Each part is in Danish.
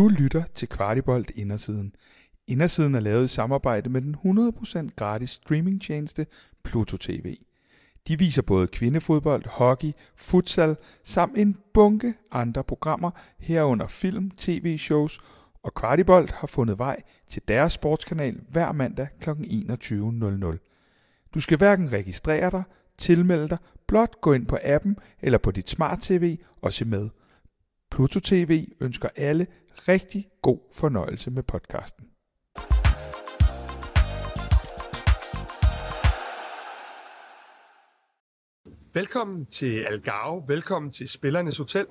Du lytter til Kvartibolt Indersiden. Indersiden er lavet i samarbejde med den 100% gratis streamingtjeneste Pluto TV. De viser både kvindefodbold, hockey, futsal samt en bunke andre programmer herunder film, tv-shows og Kvartibolt har fundet vej til deres sportskanal hver mandag kl. 21.00. Du skal hverken registrere dig, tilmelde dig, blot gå ind på appen eller på dit smart-tv og se med. Pluto TV ønsker alle rigtig god fornøjelse med podcasten. Velkommen til Algarve, velkommen til Spillernes Hotel.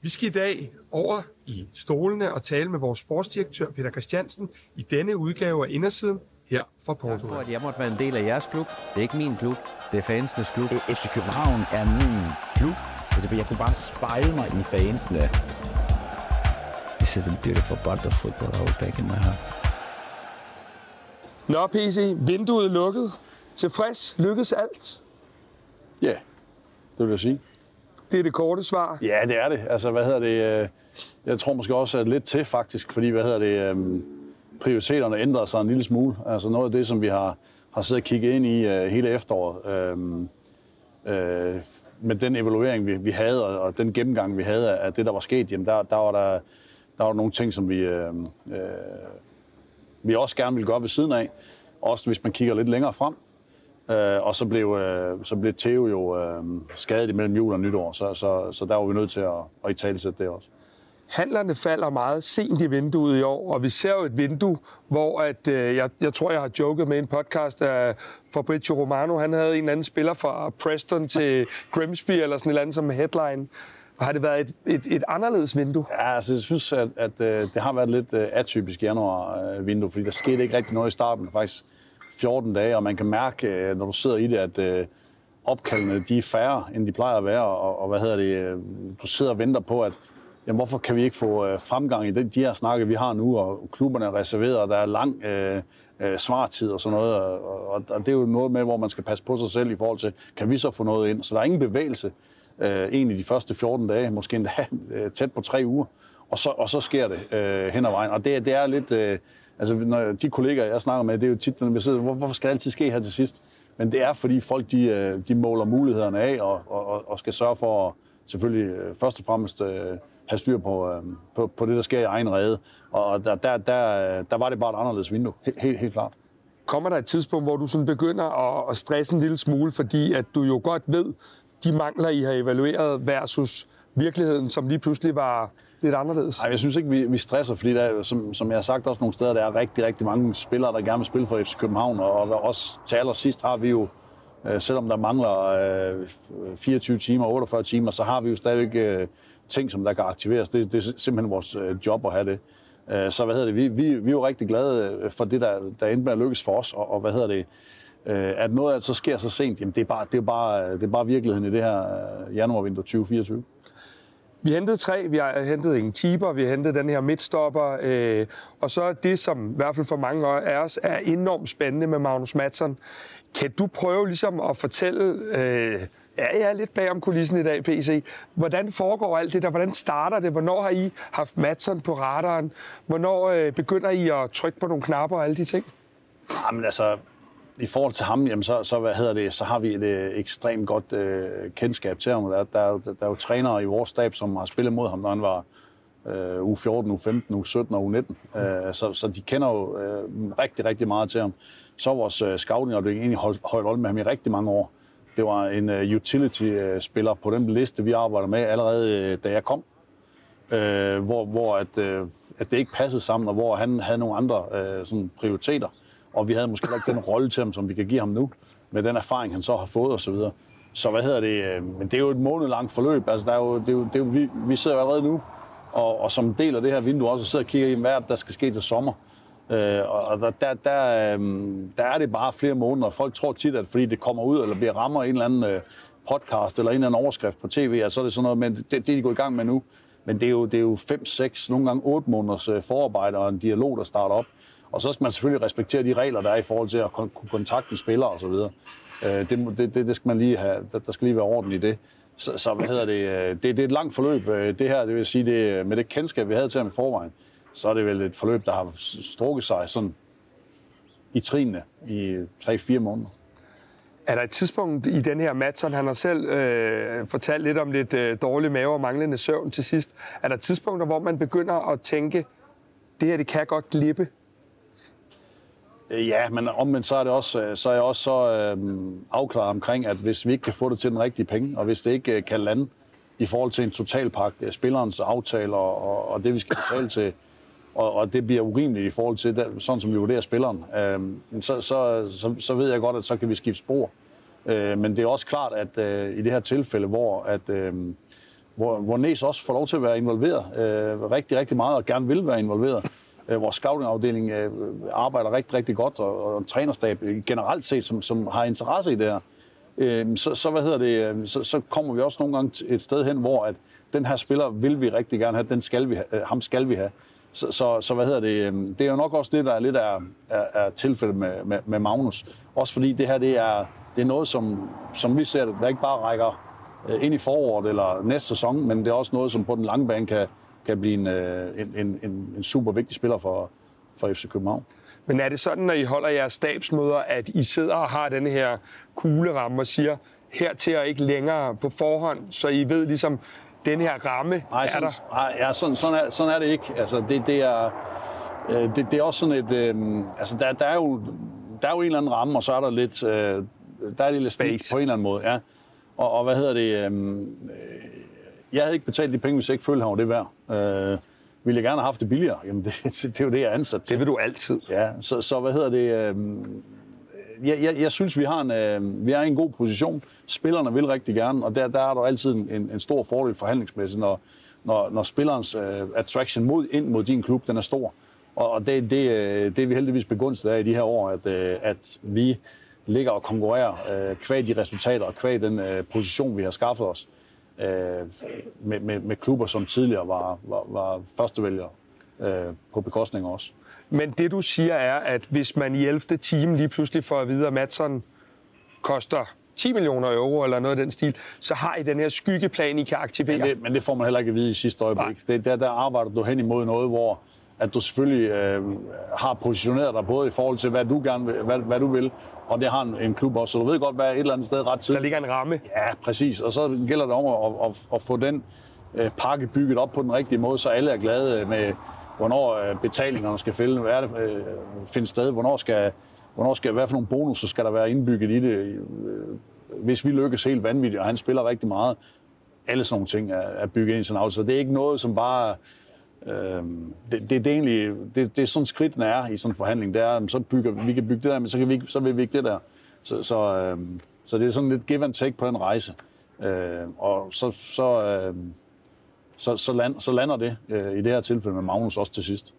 Vi skal i dag over i stolene og tale med vores sportsdirektør Peter Christiansen i denne udgave af Indersiden her fra Tak for, at jeg måtte være en del af jeres klub. Det er ikke min klub, det er fansenes klub. FC København er min klub. Altså, jeg kunne bare spejle mig i fansene. This is the beautiful part of football I will take in my heart. Nå PC, vinduet lukket. Tilfreds, lykkedes alt. Ja, det vil jeg sige. Det er det korte svar. Ja, det er det. Altså, hvad hedder det? øh, Jeg tror måske også at lidt til, faktisk, fordi, hvad hedder det, øhm, prioriteterne ændrer sig en lille smule. Altså noget af det, som vi har, har siddet og kigget ind i øh, hele efteråret, øh, med den evaluering, vi, vi havde, og, og den gennemgang, vi havde af det, der var sket, jamen der, der var der, der var nogle ting, som vi, øh, øh, vi også gerne ville gøre ved siden af. Også hvis man kigger lidt længere frem. Øh, og så blev, øh, så blev Theo jo øh, skadet imellem jul og nytår, så, så, så der var vi nødt til at, at i talesætte det også. Handlerne falder meget sent i vinduet i år, og vi ser jo et vindue, hvor at, øh, jeg, jeg tror, jeg har joket med en podcast af Fabrizio Romano. Han havde en anden spiller fra Preston til Grimsby eller sådan et eller andet som headline. Har det været et, et, et anderledes vindue? Ja, altså, jeg synes, at, at øh, det har været lidt øh, atypisk januar-vindue, fordi der skete ikke rigtig noget i starten, faktisk 14 dage, og man kan mærke, øh, når du sidder i det, at øh, opkaldene de er færre, end de plejer at være, og, og hvad hedder det, øh, du sidder og venter på, at jamen, hvorfor kan vi ikke få øh, fremgang i de, de her snakke, vi har nu, og klubberne er reserveret, og der er lang øh, øh, svartid og sådan noget, og, og, og det er jo noget med, hvor man skal passe på sig selv i forhold til, kan vi så få noget ind? Så der er ingen bevægelse øh, egentlig de første 14 dage, måske endda øh, tæt på tre uger, og så, og så sker det øh, hen ad vejen. Og det, det er lidt, øh, altså når de kollegaer, jeg snakker med, det er jo tit, når vi sidder, hvor, hvorfor skal det altid ske her til sidst? Men det er, fordi folk, de, øh, de måler mulighederne af, og, og, og skal sørge for at selvfølgelig øh, først og fremmest øh, have styr på, øh, på, på det, der sker i egen rede. Og der, der, der, der var det bare et anderledes vindue, helt, helt, helt klart. Kommer der et tidspunkt, hvor du sådan begynder at, at stresse en lille smule, fordi at du jo godt ved, de mangler, I har evalueret versus virkeligheden, som lige pludselig var lidt anderledes? Nej, jeg synes ikke, vi, vi stresser, fordi der, som, som jeg har sagt også nogle steder, der er rigtig, rigtig mange spillere, der gerne vil spille for FC København, og, og også til allersidst har vi jo, øh, selvom der mangler øh, 24 timer, 48 timer, så har vi jo stadigvæk øh, ting, som der kan aktiveres. Det, det er simpelthen vores øh, job at have det. Øh, så hvad hedder det, vi, vi, vi er jo rigtig glade øh, for det, der, der endte med at lykkes for os, og, og hvad hedder det, øh, at noget af det så sker så sent, jamen det er bare, det er bare, det er bare virkeligheden i det her øh, januar-vinter 2024. Vi hentede tre. Vi har hentet en keeper, vi har hentet den her midtstopper, øh, og så det, som i hvert fald for mange af os er enormt spændende med Magnus Madsen. Kan du prøve ligesom at fortælle, øh, ja, jeg er lidt bag om kulissen i dag, PC, hvordan foregår alt det der? Hvordan starter det? Hvornår har I haft Madsen på radaren? Hvornår øh, begynder I at trykke på nogle knapper og alle de ting? Jamen altså, i forhold til ham, jamen, så, så, hvad hedder det, så har vi et øh, ekstremt godt øh, kendskab til ham. Der, der, er jo- der, er jo trænere i vores stab, som har spillet mod ham, når han var øh, uge 14, uge 15, uge 17 og uge 19. Mm. Øh, så, så de kender jo øh, rigtig, rigtig meget til ham. Så vores øh, scouting-afdeling egentlig holdt, holdt øje med ham i rigtig mange år. Det var en øh, utility-spiller på den liste, vi arbejder med allerede, øh, da jeg kom øh, hvor, hvor at, øh, at det ikke passede sammen, og hvor han havde nogle andre øh, sådan prioriteter. Og vi havde måske ikke den rolle til ham, som vi kan give ham nu, med den erfaring, han så har fået osv. Så, videre. så hvad hedder det? Øh, men det er jo et månedlangt forløb. Altså, der er jo, det er jo, det er jo, vi, vi sidder jo allerede nu, og, og som del af det her vindue også, sidder og kigger i, hvad der skal ske til sommer. Øh, og der, der, der, øh, der er det bare flere måneder. Folk tror tit, at fordi det kommer ud, eller bliver rammer en eller anden øh, podcast, eller en eller anden overskrift på tv, at så er det sådan noget, men det, det er de gået i gang med nu. Men det er jo, det er jo 5, 6, nogle gange 8 måneders forarbejde og en dialog, der starter op. Og så skal man selvfølgelig respektere de regler, der er i forhold til at kunne kontakte spillere osv. Øh, det, det, det, det skal man lige have, der, der skal lige være orden i det. Så, så hvad hedder det, øh, det, det er et langt forløb, øh, det her, det vil sige, det, øh, med det kendskab, vi havde til ham i forvejen, så er det vel et forløb, der har strukket sig sådan i trinene i 3-4 måneder. Er der et tidspunkt i den her match, han har selv øh, fortalt lidt om lidt øh, dårlig mave og manglende søvn til sidst. Er der tidspunkter, hvor man begynder at tænke, det her det kan godt glippe? Øh, ja, men omvendt så er, det også, øh, så er jeg også så øh, afklaret omkring, at hvis vi ikke kan få det til den rigtige penge, og hvis det ikke øh, kan lande i forhold til en totalpakke, øh, spillerens aftaler og, og, det, vi skal betale til, og, og det bliver urimeligt i forhold til, det, sådan som vi vurderer spilleren, øh, så, så, så, så ved jeg godt, at så kan vi skifte spor. Øh, men det er også klart, at øh, i det her tilfælde, hvor, at, øh, hvor, hvor Næs også får lov til at være involveret øh, rigtig, rigtig meget, og gerne vil være involveret, Øh, vores scoutingafdeling øh, arbejder rigtig, rigtig godt, og, og en trænerstab øh, generelt set, som, som har interesse i det her, øhm, så, så, hvad hedder det, øhm, så, så kommer vi også nogle gange til et sted hen, hvor at den her spiller vil vi rigtig gerne have, den skal vi have, ham skal vi have. Så, så, så hvad hedder det, øhm, det er jo nok også det, der er lidt af, af, af tilfældet med, med, med Magnus. Også fordi det her, det er, det er noget, som, som vi ser det, der ikke bare rækker ind i foråret eller næste sæson, men det er også noget, som på den lange bane kan, kan blive en, øh, en, en, en, en super vigtig spiller for, for FC København. Men er det sådan, når I holder jeres stabsmøder, at I sidder og har den her kugleramme og siger, hertil og ikke længere på forhånd, så I ved ligesom, den her ramme Nej, er sådan, der? nej ja, sådan, sådan, er, sådan er det ikke. Altså, det, det, er, øh, det, det er også sådan et... Øh, altså, der, der, er jo, der er jo en eller anden ramme, og så er der lidt... Øh, der er lidt stil på en eller anden måde, ja. Og, og hvad hedder det... Øh, jeg havde ikke betalt de penge, hvis jeg ikke følte, han var det værd. Øh, ville jeg gerne have haft det billigere? Jamen, det, det, det er jo det, jeg er ansat til. Det vil du altid. Ja, så, så hvad hedder det? Øh, jeg, jeg, jeg synes, vi har en, øh, vi er i en god position. Spillerne vil rigtig gerne, og der, der er der altid en, en stor fordel forhandlingsmæssigt, når, når, når spillerens øh, attraction mod, ind mod din klub, den er stor. Og, og det, det, øh, det er vi heldigvis begunstiget af i de her år, at, øh, at vi ligger og konkurrerer øh, kvæg de resultater og kvæg den øh, position, vi har skaffet os øh, med, med, med klubber, som tidligere var, var, var førstevælgere øh, på bekostning os. Men det du siger er, at hvis man i 11. time lige pludselig får at vide, at Madsen koster 10 millioner euro eller noget af den stil, så har I den her skyggeplan, I kan aktivere. Men det, men det får man heller ikke at vide i sidste øjeblik. Det, der, der arbejder du hen imod noget, hvor at du selvfølgelig øh, har positioneret dig både i forhold til, hvad du gerne vil, hvad, hvad du vil, og det har en, en klub også. Så du ved godt, hvad et eller andet sted ret Der tidligt. ligger en ramme. Ja, præcis. Og så gælder det om at, at, at få den øh, pakke bygget op på den rigtige måde, så alle er glade med, hvornår øh, betalingerne skal fælde, hvad er det, øh, finde sted, hvornår skal, hvornår skal, hvad for nogle bonusser skal der være indbygget i det. Øh, hvis vi lykkes helt vanvittigt, og han spiller rigtig meget, alle sådan nogle ting er, er bygget ind i sådan en aftale. Så det er ikke noget, som bare... Øh, det, det, det, er egentlig, det, det er sådan skridtene er i sådan en forhandling. Det er, så bygger, vi kan bygge det der, men så, kan vi ikke, så vil vi ikke det der. Så, så, øhm, så det er sådan lidt give and take på en rejse. Øh, og så, så, øh, så, så, land, så lander det øh, i det her tilfælde med Magnus også til sidst.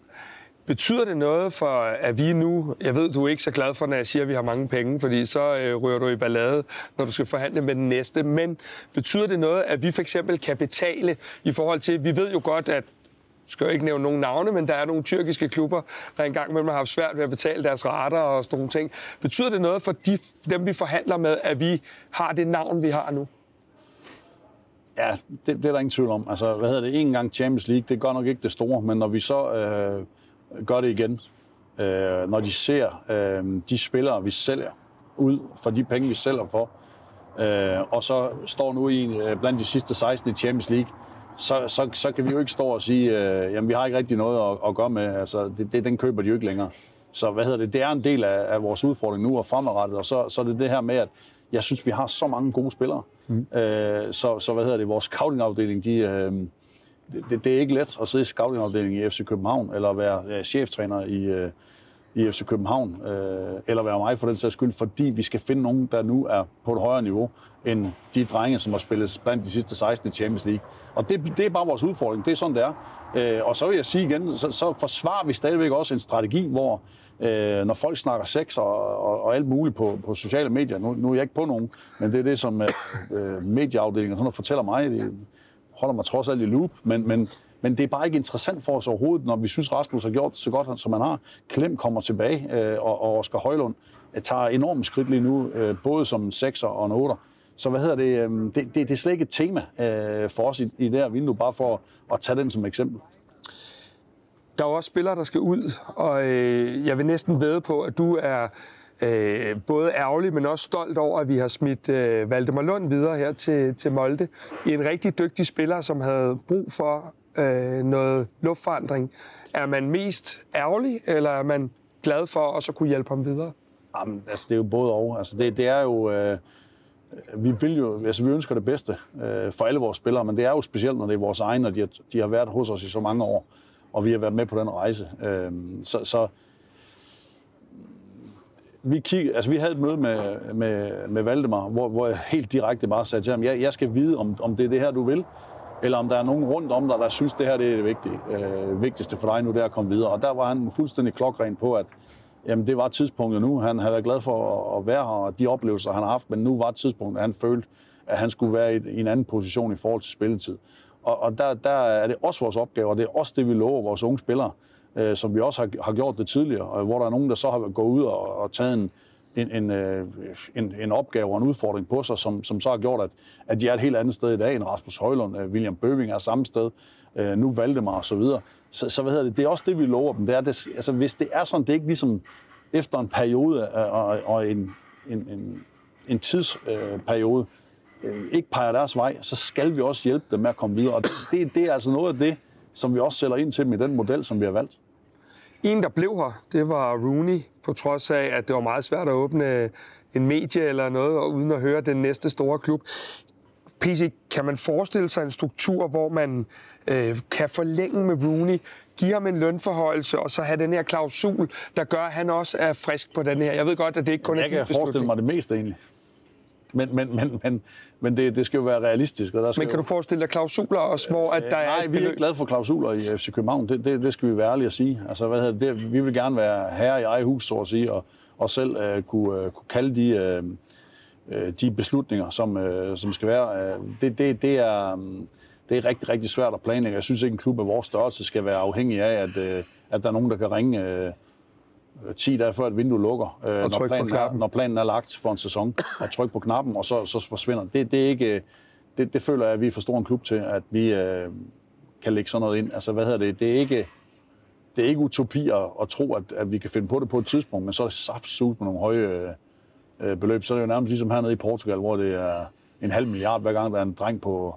Betyder det noget for, at vi nu, jeg ved, du er ikke så glad for, når jeg siger, at vi har mange penge, fordi så øh, rører du i ballade, når du skal forhandle med den næste, men betyder det noget, at vi for eksempel kan betale i forhold til, vi ved jo godt, at skal jo ikke nævne nogen navne, men der er nogle tyrkiske klubber, der engang imellem har haft svært ved at betale deres rater og sådan nogle ting. Betyder det noget for de, dem, vi forhandler med, at vi har det navn, vi har nu? Ja, det, det er der ingen tvivl om. Altså, hvad hedder det? En gang Champions League, det gør nok ikke det store, men når vi så øh, gør det igen, øh, når de ser øh, de spillere, vi sælger ud for de penge, vi sælger for, øh, og så står nu i øh, blandt de sidste 16 i Champions League, så, så, så kan vi jo ikke stå og sige, øh, jamen vi har ikke rigtig noget at, at gøre med. Altså, det, det, den køber de jo ikke længere. Så hvad hedder det? Det er en del af, af vores udfordring nu og fremadrettet, og så, så er det det her med, at jeg synes, vi har så mange gode spillere. Mm. Øh, så, så hvad hedder det? Vores scoutingafdeling, de, øh, det, det er ikke let at sidde i scoutingafdelingen i FC København, eller være ja, cheftræner i, øh, i FC København, øh, eller være mig for den sags skyld, fordi vi skal finde nogen, der nu er på et højere niveau, end de drenge, som har spillet blandt de sidste 16 i Champions League. Og det, det er bare vores udfordring. Det er sådan, det er. Øh, og så vil jeg sige igen, så, så forsvarer vi stadigvæk også en strategi, hvor øh, når folk snakker sex og, og, og alt muligt på, på sociale medier, nu, nu er jeg ikke på nogen, men det er det, som øh, øh medieafdelingen sådan noget fortæller mig. Det holder mig trods alt i loop, men, men, men det er bare ikke interessant for os overhovedet, når vi synes, Rasmus har gjort det så godt, som han har. Klem kommer tilbage, øh, og, og Oscar Højlund øh, tager enormt skridt lige nu, øh, både som en 6'er og en 8'er. Så hvad hedder det, øh, det, det, det er slet ikke et tema øh, for os i, i det her vindue, bare for at tage den som eksempel. Der er jo også spillere, der skal ud, og øh, jeg vil næsten vede på, at du er øh, både ærgerlig, men også stolt over, at vi har smidt øh, Valdemar Lund videre her til, til Molde. En rigtig dygtig spiller, som havde brug for øh, noget luftforandring. Er man mest ærgerlig, eller er man glad for at så kunne hjælpe ham videre? Jamen, altså, det er jo både og. Altså, det, det er jo... Øh, vi vil jo, altså, vi ønsker det bedste øh, for alle vores spillere, men det er jo specielt, når det er vores egne, og de har, de har været hos os i så mange år, og vi har været med på den rejse. Øh, så, så vi, kig, altså, vi havde et møde med, med, med Valdemar, hvor, hvor jeg helt direkte bare sagde til ham, jeg, jeg skal vide, om, om det er det her, du vil, eller om der er nogen rundt om dig, der synes, det her det er det vigtige, øh, vigtigste for dig nu, det er at komme videre. Og der var han fuldstændig klokren på, at jamen, det var tidspunktet nu. Han havde været glad for at være her, og de oplevelser, han har haft, men nu var tidspunktet, at han følte, at han skulle være i, en anden position i forhold til spilletid. Og, og der, der er det også vores opgave, og det er også det, vi lover vores unge spillere, øh, som vi også har, har gjort det tidligere, og hvor der er nogen, der så har gået ud og, og taget en, en, en, øh, en, en opgave og en udfordring på sig, som, som så har gjort, at, at de er et helt andet sted i dag end Rasmus Højlund, øh, William Bøving er samme sted, øh, nu Valdemar og så videre. Så, så hvad hedder det, det er også det, vi lover dem. Det er, det, altså, hvis det er sådan, det er ikke ligesom efter en periode og, og en, en, en, en tidsperiode øh, ikke peger deres vej, så skal vi også hjælpe dem med at komme videre. Og det, det er altså noget af det, som vi også sælger ind til dem i den model, som vi har valgt. En, der blev her, det var Rooney, på trods af, at det var meget svært at åbne en medie eller noget, uden at høre den næste store klub. PC, kan man forestille sig en struktur, hvor man øh, kan forlænge med Rooney, give ham en lønforhøjelse, og så have den her klausul, der gør, at han også er frisk på den her. Jeg ved godt, at det ikke kun jeg er Jeg kan forestille mig det mest egentlig. Men, men, men, men, men det, det skal jo være realistisk. Og der skal men kan jo... du forestille dig klausuler også, hvor at der øh, er Nej, vi er ikke glade for klausuler i FC København. Det, det, det skal vi være ærlige at sige. Altså, hvad hedder det? Vi vil gerne være herre i eget hus, så at sige, og, og selv uh, kunne, uh, kunne kalde de, uh, de beslutninger, som, uh, som skal være. Uh, det, det, det, er, um, det er rigtig, rigtig svært at planlægge. Jeg synes ikke, en klub af vores størrelse skal være afhængig af, at, uh, at der er nogen, der kan ringe... 10 dage før et vindue lukker, øh, når, planen er, når planen er lagt for en sæson, og trykke på knappen, og så, så forsvinder det. Det, er ikke, det, det føler jeg, at vi er for stor en klub til, at vi øh, kan lægge sådan noget ind. Altså, hvad hedder det? Det er ikke, det er ikke utopi at, at tro, at, at vi kan finde på det på et tidspunkt, men så er det saftsus med nogle høje øh, beløb. Så er det jo nærmest ligesom hernede i Portugal, hvor det er en halv milliard, hver gang der er en dreng på,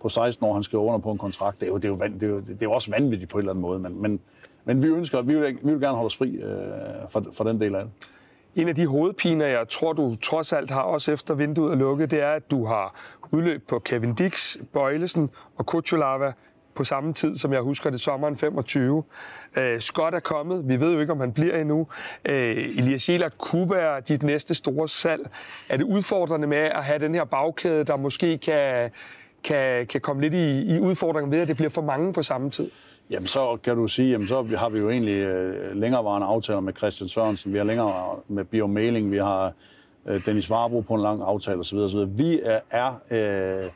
på 16 år, han skriver under på en kontrakt. Det er jo, det er jo, det er jo, det er jo også vanvittigt på en eller anden måde, men, men men vi ønsker, vi vil, vi vil gerne holde os fri øh, for, for den del af det. En af de hovedpiner, jeg tror, du trods alt har, også efter vinduet er lukket, det er, at du har udløb på Kevin Dix, Bøjlesen og Kuchulava på samme tid, som jeg husker det, sommeren 25. Øh, Scott er kommet. Vi ved jo ikke, om han bliver endnu. Øh, Elias Jelert kunne være dit næste store salg. Er det udfordrende med at have den her bagkæde, der måske kan, kan, kan komme lidt i, i udfordringen ved, at det bliver for mange på samme tid? Jamen så kan du sige, jamen så har vi jo egentlig øh, længerevarende aftaler med Christian Sørensen, vi har længere med Bio Mailing, vi har øh, Dennis Varbro på en lang aftale osv. osv. Vi er, er øh,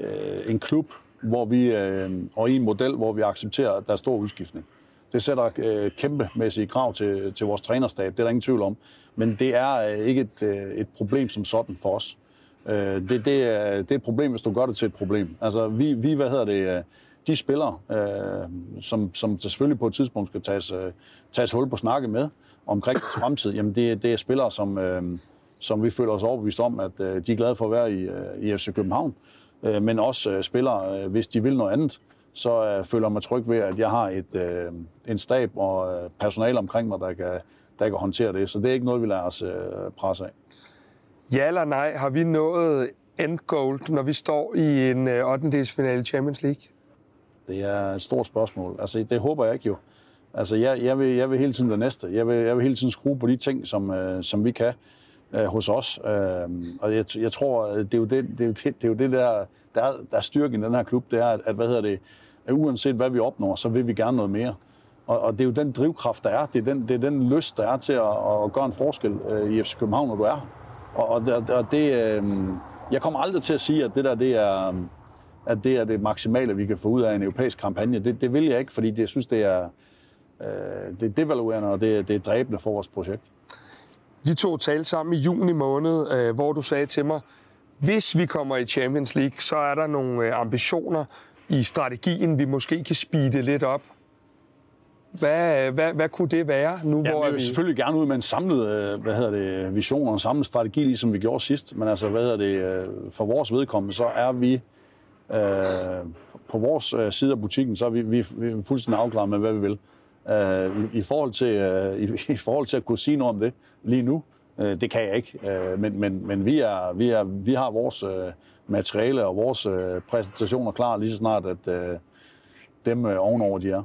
øh, en klub, hvor vi, øh, og i en model, hvor vi accepterer, at der er stor udskiftning. Det sætter øh, kæmpemæssige krav til, til vores trænerstab, det er der ingen tvivl om. Men det er øh, ikke et, øh, et problem som sådan for os. Øh, det, det, er, det er et problem, hvis du gør det til et problem. Altså, vi, vi hvad hedder det, øh, de spillere, øh, som, som selvfølgelig på et tidspunkt skal tages, øh, tages hul på snakke med omkring fremtid, jamen det, det er spillere, som, øh, som vi føler os overbevist om, at øh, de er glade for at være i, øh, i FC København, øh, men også øh, spillere, øh, hvis de vil noget andet, så øh, føler jeg mig tryg ved, at jeg har et, øh, en stab og øh, personale omkring mig, der kan, der kan håndtere det. Så det er ikke noget, vi lader os øh, presse af. Ja eller nej, har vi nået end goal, når vi står i en øh, 8. finale i Champions League? Det er et stort spørgsmål. Altså, det håber jeg ikke jo. Altså, jeg, jeg, vil, jeg vil hele tiden det næste. Jeg vil, jeg vil hele tiden skrue på de ting, som, øh, som vi kan øh, hos os. Øh, og jeg, jeg tror, øh, det er jo det, det, er jo det, det, er jo det der, der, er, der er styrken i den her klub, det er, at, at hvad hedder det, at uanset hvad vi opnår, så vil vi gerne noget mere. Og, og det er jo den drivkraft, der er. Det er den, det er den lyst, der er til at, at gøre en forskel øh, i FC København, når du er. Og, og, og det, øh, jeg kommer aldrig til at sige, at det der, det er, øhm, at det er det maksimale, vi kan få ud af en europæisk kampagne. Det, det vil jeg ikke, fordi det, jeg synes, det er, øh, det er devaluerende, og det, det er dræbende for vores projekt. Vi to talte sammen i juni måned, øh, hvor du sagde til mig, hvis vi kommer i Champions League, så er der nogle øh, ambitioner i strategien, vi måske kan speede lidt op. Hvad, hvad, hvad kunne det være nu, Ja, hvor vi vil vi... selvfølgelig gerne ud med en samlet øh, hvad hedder det, vision og en samlet strategi, ligesom vi gjorde sidst. Men altså, hvad hedder det, øh, for vores vedkommende, så er vi øh, på vores øh, side af butikken, så er vi, vi, vi er fuldstændig afklaret med, hvad vi vil. Øh, i, i, forhold til, øh, i, I forhold til at kunne sige noget om det lige nu, øh, det kan jeg ikke. Øh, men men, men vi, er, vi, er, vi har vores øh, materiale og vores øh, præsentationer klar lige så snart, at øh, dem øh, ovenover de er.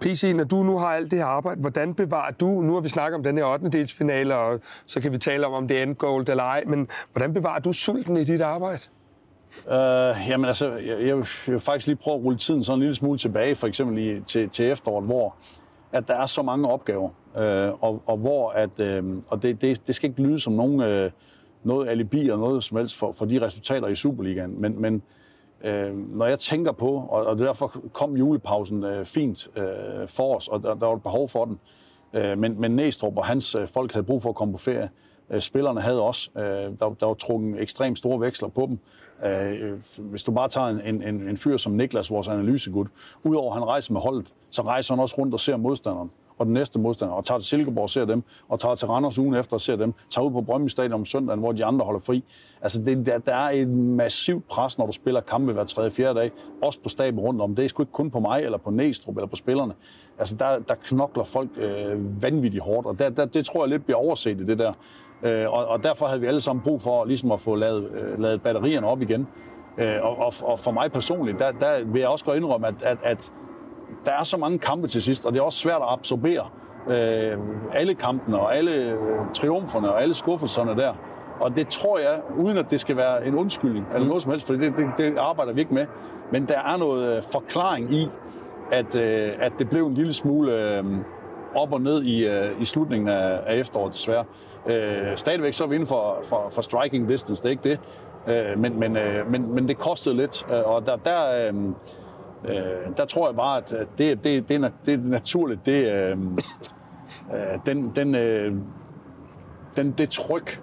PC, når du nu har alt det her arbejde, hvordan bevarer du, nu har vi snakket om den her 8. delsfinale, og så kan vi tale om, om det er endgold eller ej, men hvordan bevarer du sulten i dit arbejde? Øh, jamen altså, jeg, jeg, vil, jeg vil faktisk lige prøve at rulle tiden sådan en lille smule tilbage, for eksempel i, til, til efteråret, hvor at der er så mange opgaver, øh, og, og hvor at, øh, og det, det, det skal ikke lyde som nogen, øh, noget alibi og noget som helst for, for de resultater i Superligaen, men, men øh, når jeg tænker på, og, og derfor kom julepausen øh, fint øh, for os, og der, der var et behov for den, øh, men, men Næstrup og hans øh, folk havde brug for at komme på ferie. Øh, Øh, spillerne havde også. Øh, der, der var trukket ekstremt store veksler på dem. Øh, hvis du bare tager en, en, en, en fyr som Niklas, vores analysegud, udover at han rejser med holdet, så rejser han også rundt og ser modstanderen og den næste modstander, og tager til Silkeborg og ser dem, og tager til Randers ugen efter og ser dem, tager ud på Brøndby Stadion om søndagen, hvor de andre holder fri. Altså, det, der, der er et massivt pres, når du spiller kampe hver tredje, fjerde dag, også på staben rundt om. Det er sgu ikke kun på mig, eller på Næstrup, eller på spillerne. Altså, der, der knokler folk øh, vanvittigt hårdt, og der, der, det tror jeg lidt bliver overset i det der. Øh, og, og derfor havde vi alle sammen brug for ligesom at få lavet, øh, lavet batterierne op igen. Øh, og, og, og for mig personligt, der, der vil jeg også godt indrømme, at, at, at der er så mange kampe til sidst, og det er også svært at absorbere øh, alle kampene og alle øh, triumferne og alle skuffelserne der. Og det tror jeg, uden at det skal være en undskyldning eller noget som helst, for det, det, det arbejder vi ikke med, men der er noget øh, forklaring i, at, øh, at det blev en lille smule øh, op og ned i, øh, i slutningen af, af efteråret desværre. Øh, stadigvæk så er vi inden for, for, for striking distance, det er ikke det. Øh, men, men, øh, men, men det kostede lidt, øh, og der, der, øh, øh, der tror jeg bare, at det, det, det, er, det er naturligt. Det, øh, øh, den, den, øh, den, det tryk,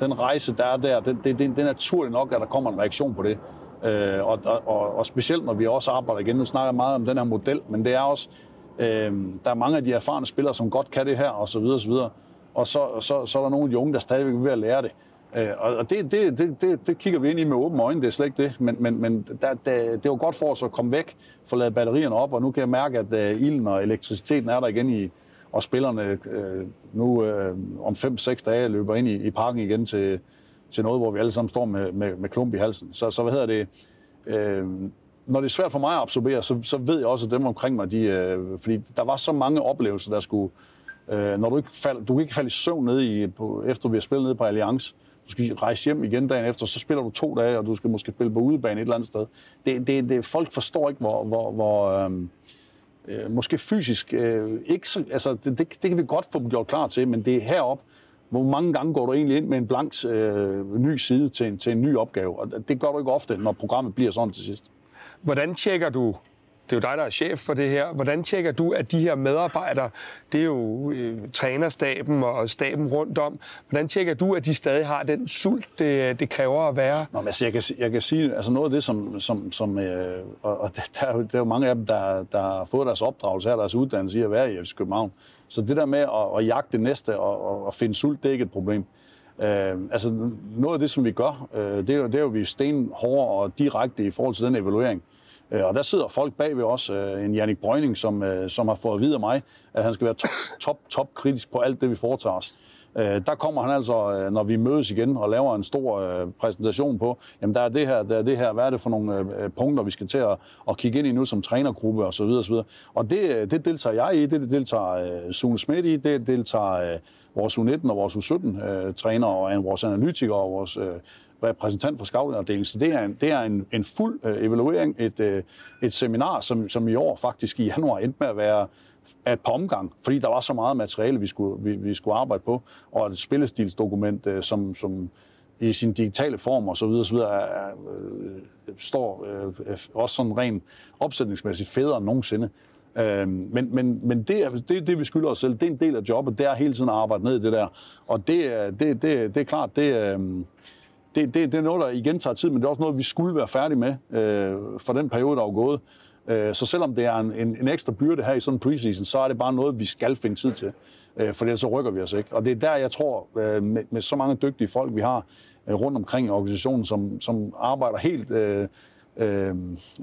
den rejse, der er der, det, det, det, det er naturligt nok, at der kommer en reaktion på det. Øh, og, og, og specielt når vi også arbejder igen, nu snakker jeg meget om den her model, men det er også, øh, der er mange af de erfarne spillere, som godt kan det her, og så videre, og så videre. Og så, så, så er der nogle af de unge, der stadigvæk er ved at lære det. Øh, og det, det, det, det, det kigger vi ind i med åbne øjne, det er slet ikke det. Men, men, men der, der, det var godt for os at komme væk, få lavet batterierne op, og nu kan jeg mærke, at øh, ilden og elektriciteten er der igen i, og spillerne øh, nu øh, om 5-6 dage løber ind i, i parken igen til, til noget, hvor vi alle sammen står med, med, med klump i halsen. Så, så hvad hedder det? Uh, når det er svært for mig at absorbere, så, så ved jeg også, at dem omkring mig, de, øh, fordi der var så mange oplevelser, der skulle... Øh, når du ikke fald, du kan ikke falde i søvn nede i, på, efter vi har spillet nede på Allianz, du skal rejse hjem igen dagen efter, så spiller du to dage, og du skal måske spille på udebane et eller andet sted. Det, det, det, folk forstår ikke, hvor, hvor, hvor øhm, øh, måske fysisk, øh, ikke så, altså det, det, det kan vi godt få dem gjort klar til, men det er herop, hvor mange gange går du egentlig ind med en blank øh, ny side til en, til en ny opgave, og det gør du ikke ofte, når programmet bliver sådan til sidst. Hvordan tjekker du det er jo dig, der er chef for det her. Hvordan tjekker du, at de her medarbejdere, det er jo øh, trænerstaben og staben rundt om, hvordan tjekker du, at de stadig har den sult, det, det kræver at være? Nå, men altså, jeg, kan, jeg kan sige, altså noget af det, som, som, som øh, og, og der, er jo, der er jo mange af dem, der, der har fået deres opdragelse her, deres uddannelse i at være i FC København. Så det der med at, at jagte det næste og, og, og finde sult, det er ikke et problem. Øh, altså noget af det, som vi gør, øh, det, er jo, det er jo, vi er stenhårde og direkte i forhold til den evaluering. Øh, og der sidder folk bag ved os, øh, en Jannik Brøgning, som, øh, som har fået at vide af mig, at han skal være top, top, top kritisk på alt det, vi foretager os. Øh, der kommer han altså, øh, når vi mødes igen og laver en stor øh, præsentation på, jamen der er det her, der er det her, hvad er det for nogle punkter, vi skal til at, at kigge ind i nu som trænergruppe osv. osv. Og det, det deltager jeg i, det deltager Sune Smidt i, det deltager vores U19 og vores U17-træner og vores analytikere og vores repræsentant for scoutingafdelingen. Så det er en, det er en, en fuld øh, evaluering, et, øh, et seminar, som, som i år faktisk i januar endte med at være af et par omgang, fordi der var så meget materiale, vi skulle, vi, vi skulle arbejde på, og et spillestilsdokument, øh, som, som i sin digitale form og så videre, så videre er, er, øh, står øh, også sådan rent opsætningsmæssigt federe end nogensinde. Øh, men men, men det, er, det, det, vi skylder os selv, det er en del af jobbet, det er hele tiden at arbejde ned i det der. Og det, det, det, det er klart, det, øh, det, det, det er noget, der igen tager tid, men det er også noget, vi skulle være færdige med øh, for den periode, der er gået. Øh, så selvom det er en, en, en ekstra byrde her i sådan en preseason, så er det bare noget, vi skal finde tid til. Øh, for ellers så rykker vi os ikke. Og det er der, jeg tror, øh, med, med så mange dygtige folk, vi har øh, rundt omkring i organisationen, som, som arbejder helt øh, øh,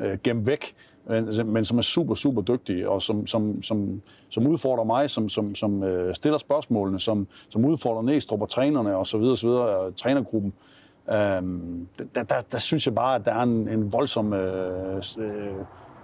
øh gennem væk, men, men som er super, super dygtige, og som, som, som, som udfordrer mig, som, som, som øh, stiller spørgsmålene, som, som udfordrer Næstrup og trænerne og så videre, så videre og trænergruppen. Øhm, der, der, der synes jeg bare, at der er en, en voldsom øh, øh,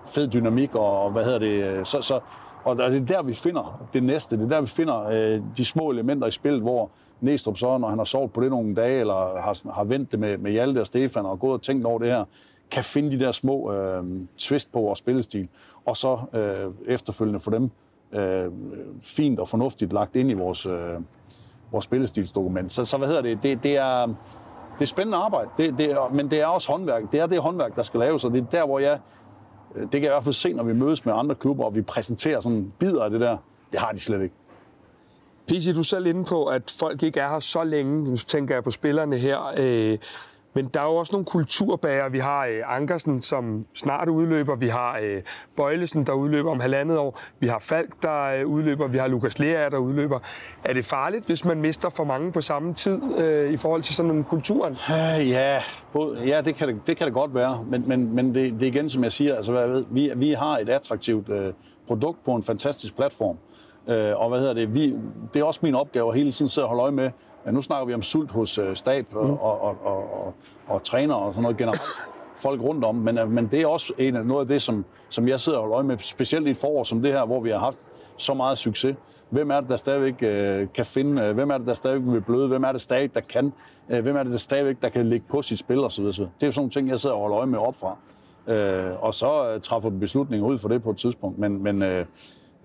fed dynamik, og, hvad hedder det, så, så, og det er der, vi finder det næste. Det er der, vi finder øh, de små elementer i spillet, hvor Næstrup så, når han har sovet på det nogle dage, eller har, har vendt det med, med Hjalte og Stefan, og gået og tænkt over det her, kan finde de der små øh, twist på vores spillestil, og så øh, efterfølgende få dem øh, fint og fornuftigt lagt ind i vores, øh, vores spillestilsdokument. Så, så hvad hedder det? Det, det er det er spændende arbejde, det, det men det er også håndværk. Det er det håndværk, der skal laves, og det er der, hvor jeg... Øh, det kan jeg i hvert fald se, når vi mødes med andre klubber, og vi præsenterer sådan bidder af det der. Det har de slet ikke. PC, du er selv inde på, at folk ikke er her så længe. Nu tænker jeg på spillerne her. Øh, men der er jo også nogle kulturbærer. Vi har øh, Ankersen, som snart udløber. Vi har øh, Bøjlesen, der udløber om halvandet år. Vi har Falk, der øh, udløber. Vi har Lukas Lea, der udløber. Er det farligt, hvis man mister for mange på samme tid øh, i forhold til sådan en kulturen? Øh, ja, både, ja det, kan det, det kan det godt være. Men, men, men det, det er igen, som jeg siger, altså, hvad jeg ved, vi, vi har et attraktivt øh, produkt på en fantastisk platform. Øh, og hvad hedder det? Vi, det er også min opgave at hele tiden sidde og holde øje med, Ja, nu snakker vi om sult hos øh, stab og, mm. og, og, og, og, og træner og sådan noget generelt. Folk rundt om, men, øh, men det er også en af noget af det, som, som jeg sidder og holder øje med, specielt i et forår som det her, hvor vi har haft så meget succes. Hvem er det, der stadigvæk øh, kan finde? Øh, hvem er det, der stadigvæk vil bløde? Hvem er det stadig, der kan? Øh, hvem er det, der stadigvæk der kan ligge på sit spil osv.? Det er jo sådan nogle ting, jeg sidder og holder øje med op fra. Øh, og så øh, træffer du beslutninger ud for det på et tidspunkt. Men, men øh,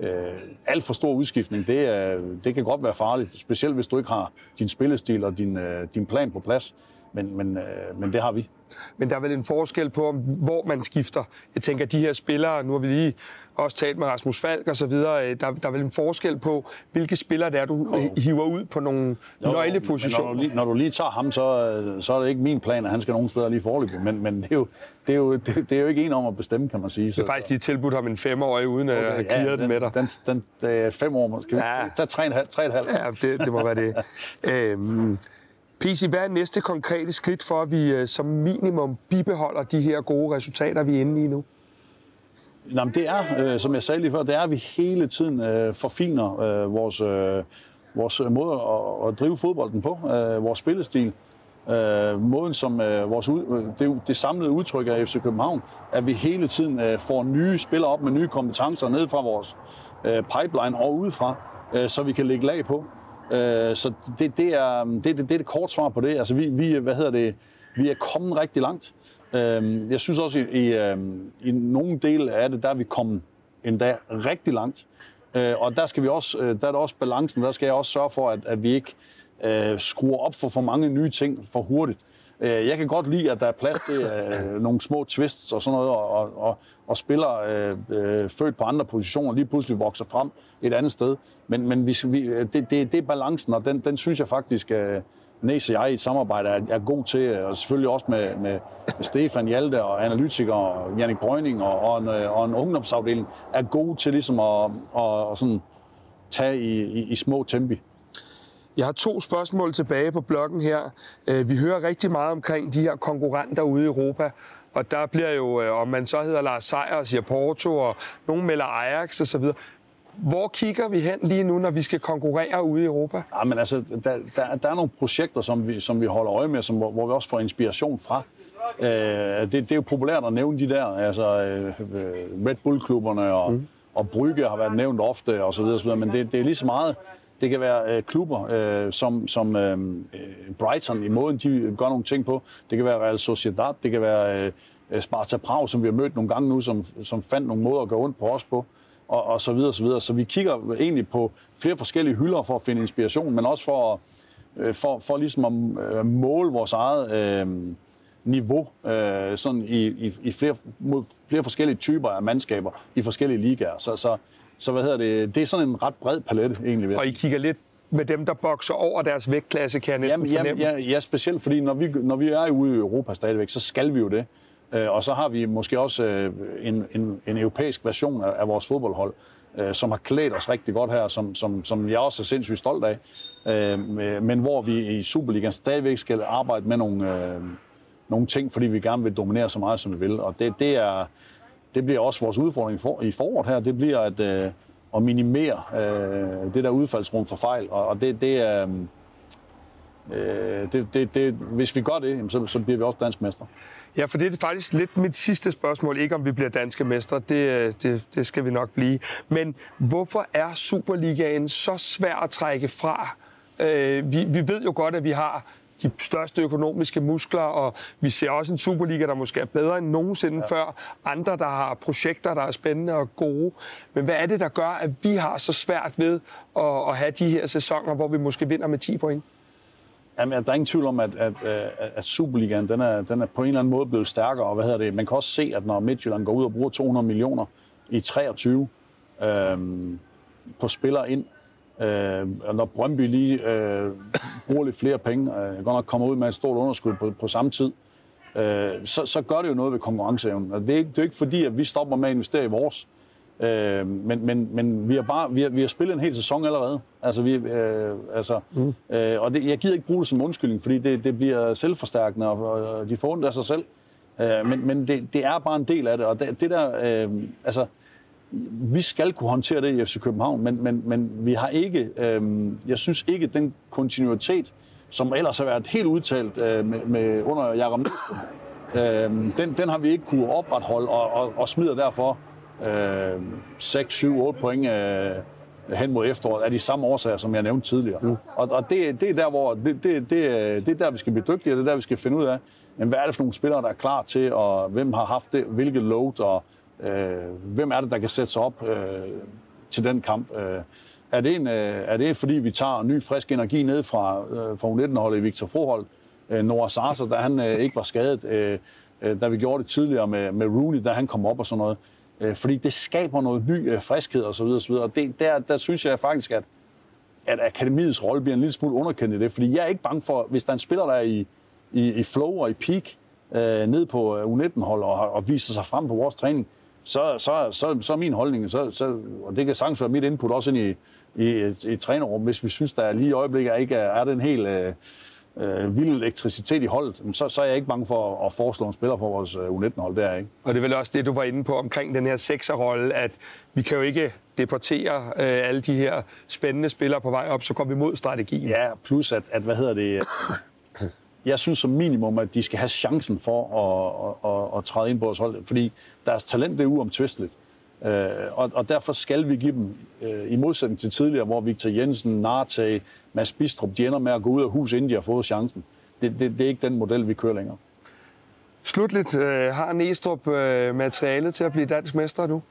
øh, alt for stor udskiftning, det, er, det kan godt være farligt, specielt hvis du ikke har din spillestil og din, øh, din plan på plads. Men, men, øh, men det har vi. Men der er vel en forskel på, hvor man skifter. Jeg tænker, de her spillere, nu har vi lige også talt med Rasmus Falk og så videre, øh, der, der er vel en forskel på, hvilke spillere det er, du jo. hiver ud på nogle jo, nøglepositioner. Når du, lige, når du lige tager ham, så, så er det ikke min plan, at han skal nogen steder lige forløbe. Men, men det, er jo, det, er jo, det, det er jo ikke en om at bestemme, kan man sige. Det er faktisk lige tilbudt ham en femårig, uden okay, at have ja, den, den med dig. Den, den, den, fem år måske. Ja. Tag tre og halv. Ja, det, det må være det. øhm, PC, hvad er næste konkrete skridt for, at vi øh, som minimum bibeholder de her gode resultater, vi er inde i nu? Jamen, det er, øh, som jeg sagde lige før, det er, at vi hele tiden øh, forfiner øh, vores, øh, vores måde at, at drive fodbolden på, øh, vores spillestil. Øh, måden, som øh, vores, øh, det, det samlede udtryk af FC København, at vi hele tiden øh, får nye spillere op med nye kompetencer ned fra vores øh, pipeline og udefra, øh, så vi kan lægge lag på. Øh, så det, det, er, mm, det, det, det er det kort svar på det. Altså vi, vi, hvad hedder det, vi er kommet rigtig langt. Øh, jeg synes også, i, i, øh, i nogle dele af det, der er vi kommet endda rigtig langt. Øh, og der skal vi også, øh, der er der også balancen, der skal jeg også sørge for, at, at vi ikke øh, skruer op for for mange nye ting for hurtigt. Øh, jeg kan godt lide, at der er plads til øh, nogle små twists og sådan noget, og, og, og spillere øh, øh, født på andre positioner lige pludselig vokser frem et andet sted. Men, men vi, vi, øh, det, det, det er balancen, og den, den synes jeg faktisk, øh, Næs og jeg i et samarbejde er, er god til, og selvfølgelig også med, med, Stefan Hjalte og analytiker og Jannik Brøgning og, og, en, øh, og en ungdomsafdeling, er god til ligesom at, at, at sådan tage i, i, i små tempi. Jeg har to spørgsmål tilbage på bloggen her. Øh, vi hører rigtig meget omkring de her konkurrenter ude i Europa, og der bliver jo, øh, om man så hedder Lars Seier og siger Porto, og nogen melder Ajax osv., hvor kigger vi hen lige nu, når vi skal konkurrere ude i Europa? Ja, men altså, der, der, der er nogle projekter, som vi, som vi holder øje med, som, hvor, hvor vi også får inspiration fra. Øh, det, det er jo populært at nævne de der, altså øh, Red Bull-klubberne og, mm. og Brygge har været nævnt ofte og så videre, så videre men det, det er lige så meget det kan være øh, klubber øh, som, som øh, Brighton i måden, de gør nogle ting på. Det kan være Real Sociedad, det kan være øh, øh, Sparta Prag, som vi har mødt nogle gange nu, som, som fandt nogle måder at gøre ondt på os på, og, og så videre, så videre. Så vi kigger egentlig på flere forskellige hylder for at finde inspiration, men også for, øh, for, for ligesom at øh, måle vores eget øh, niveau øh, sådan i, i, i flere, mod flere forskellige typer af mandskaber i forskellige ligaer. Så, så så hvad hedder det, det er sådan en ret bred palette egentlig. Og I kigger lidt med dem, der bokser over deres vægtklasse, kan jeg næsten jamen, jamen, ja, ja, specielt fordi når vi, når vi er ude i Europa stadigvæk, så skal vi jo det. Øh, og så har vi måske også øh, en, en, en europæisk version af, af vores fodboldhold, øh, som har klædt os rigtig godt her, som, som, som jeg også er sindssygt stolt af. Men hvor vi i Superligaen stadigvæk skal arbejde med nogle, nogle ting, fordi vi gerne vil dominere så meget, som vi vil. Og det, det, er, det bliver også vores udfordring for, i foråret her. Det bliver at, øh, at minimere øh, det der udfaldsrum for fejl. Og, og det, det er... Øh, det, det, det, hvis vi gør det, så, så bliver vi også dansk mester. Ja, for det er faktisk lidt mit sidste spørgsmål. Ikke om vi bliver danske mestre, det, øh, det, det skal vi nok blive. Men hvorfor er Superligaen så svær at trække fra? Øh, vi, vi ved jo godt, at vi har de største økonomiske muskler, og vi ser også en Superliga, der måske er bedre end nogensinde ja. før. Andre, der har projekter, der er spændende og gode. Men hvad er det, der gør, at vi har så svært ved at, at have de her sæsoner, hvor vi måske vinder med 10 point? Jamen, der er ingen tvivl om, at, at, at Superligaen den er, den er på en eller anden måde blevet stærkere. Og hvad hedder det? Man kan også se, at når Midtjylland går ud og bruger 200 millioner i 23 øhm, på spillere ind, øh, når Brøndby lige øh, bruger lidt flere penge, øh, godt nok kommer ud med et stort underskud på, på samme tid, øh, så, så gør det jo noget ved konkurrenceevnen. Og det, er, det er ikke fordi, at vi stopper med at investere i vores. Øh, men, men, men vi har bare vi har, vi har spillet en hel sæson allerede. Altså, vi, øh, altså, mm. øh, og det, jeg gider ikke bruge det som undskyldning, fordi det, det bliver selvforstærkende, og, og de af sig selv. Øh, men men det, det er bare en del af det, og det, det der, øh, altså, vi skal kunne håndtere det i FC København, men, men, men vi har ikke, øh, jeg synes ikke, den kontinuitet, som ellers har været helt udtalt øh, med, med under Jakob Nielsen, øh, den, den har vi ikke kunne opretholde, og, og, og smider derfor øh, 6, 7, 8 point øh, hen mod efteråret af de samme årsager, som jeg nævnte tidligere. Mm. Og, og det, det er der, hvor det, det, det, det er der, vi skal blive dygtige, og det er der, vi skal finde ud af, men hvad er det for nogle spillere, der er klar til, og hvem har haft det, hvilket load, og øh, hvem er det, der kan sætte sig op øh, til den kamp. Øh, er, det en, øh, er det fordi, vi tager ny, frisk energi ned fra, øh, fra U19-holdet i Victor Froholt, øh, Noah Sarser, da han øh, ikke var skadet, øh, øh, da vi gjorde det tidligere med, med Rooney, da han kom op og sådan noget. Øh, fordi det skaber noget ny øh, friskhed osv. osv. Og det, der, der synes jeg faktisk, at, at akademiets rolle bliver en lille smule underkendt i det. Fordi jeg er ikke bange for, hvis der er en spiller, der er i, i, i flow og i peak, øh, ned på øh, U19-hold og, og viser sig frem på vores træning, så, så, så, så er min holdning, så, så, og det kan sagtens være mit input også ind i, i et, et trænerrum, hvis vi synes, der lige i øjeblikket ikke er, er den helt øh, øh, vild elektricitet i holdet, så, så er jeg ikke bange for at foreslå en spiller på vores øh, U19-hold, der ikke. Og det er vel også det, du var inde på omkring den her sekserrolle, at vi kan jo ikke deportere øh, alle de her spændende spillere på vej op, så går vi mod strategien. Ja, plus at, at hvad hedder det, jeg synes som minimum, at de skal have chancen for at, at, at, at træde ind på vores hold, fordi deres talent det er uomtvisteligt. Øh, og, og derfor skal vi give dem, øh, i modsætning til tidligere, hvor Victor Jensen, Narte, Mads Bistrup, de ender med at gå ud af hus, inden de har fået chancen. Det, det, det er ikke den model, vi kører længere. Slutligt, øh, har Næstrup øh, materialet til at blive dansk mester nu?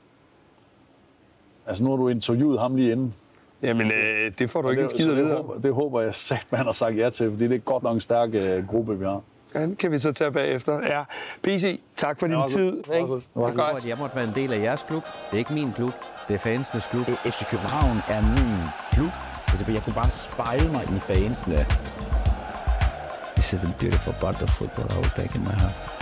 Altså nu har du interviewet ham lige inden. Jamen, øh, det får du ikke det, en skid at vide det, håber, det håber jeg sagt, man har sagt ja til, fordi det er godt nok en stærk øh, gruppe, vi har. Ja, den kan vi så tage bagefter. Ja, PC, tak for din Ja, også- tid. også- var Jeg tror, godt. jeg måtte være en del af jeres klub. Det er ikke min klub. Det er fansenes klub. FC København er min klub. Altså, jeg kunne bare spejle mig i fansene. This is the beautiful part of football I will take in my heart.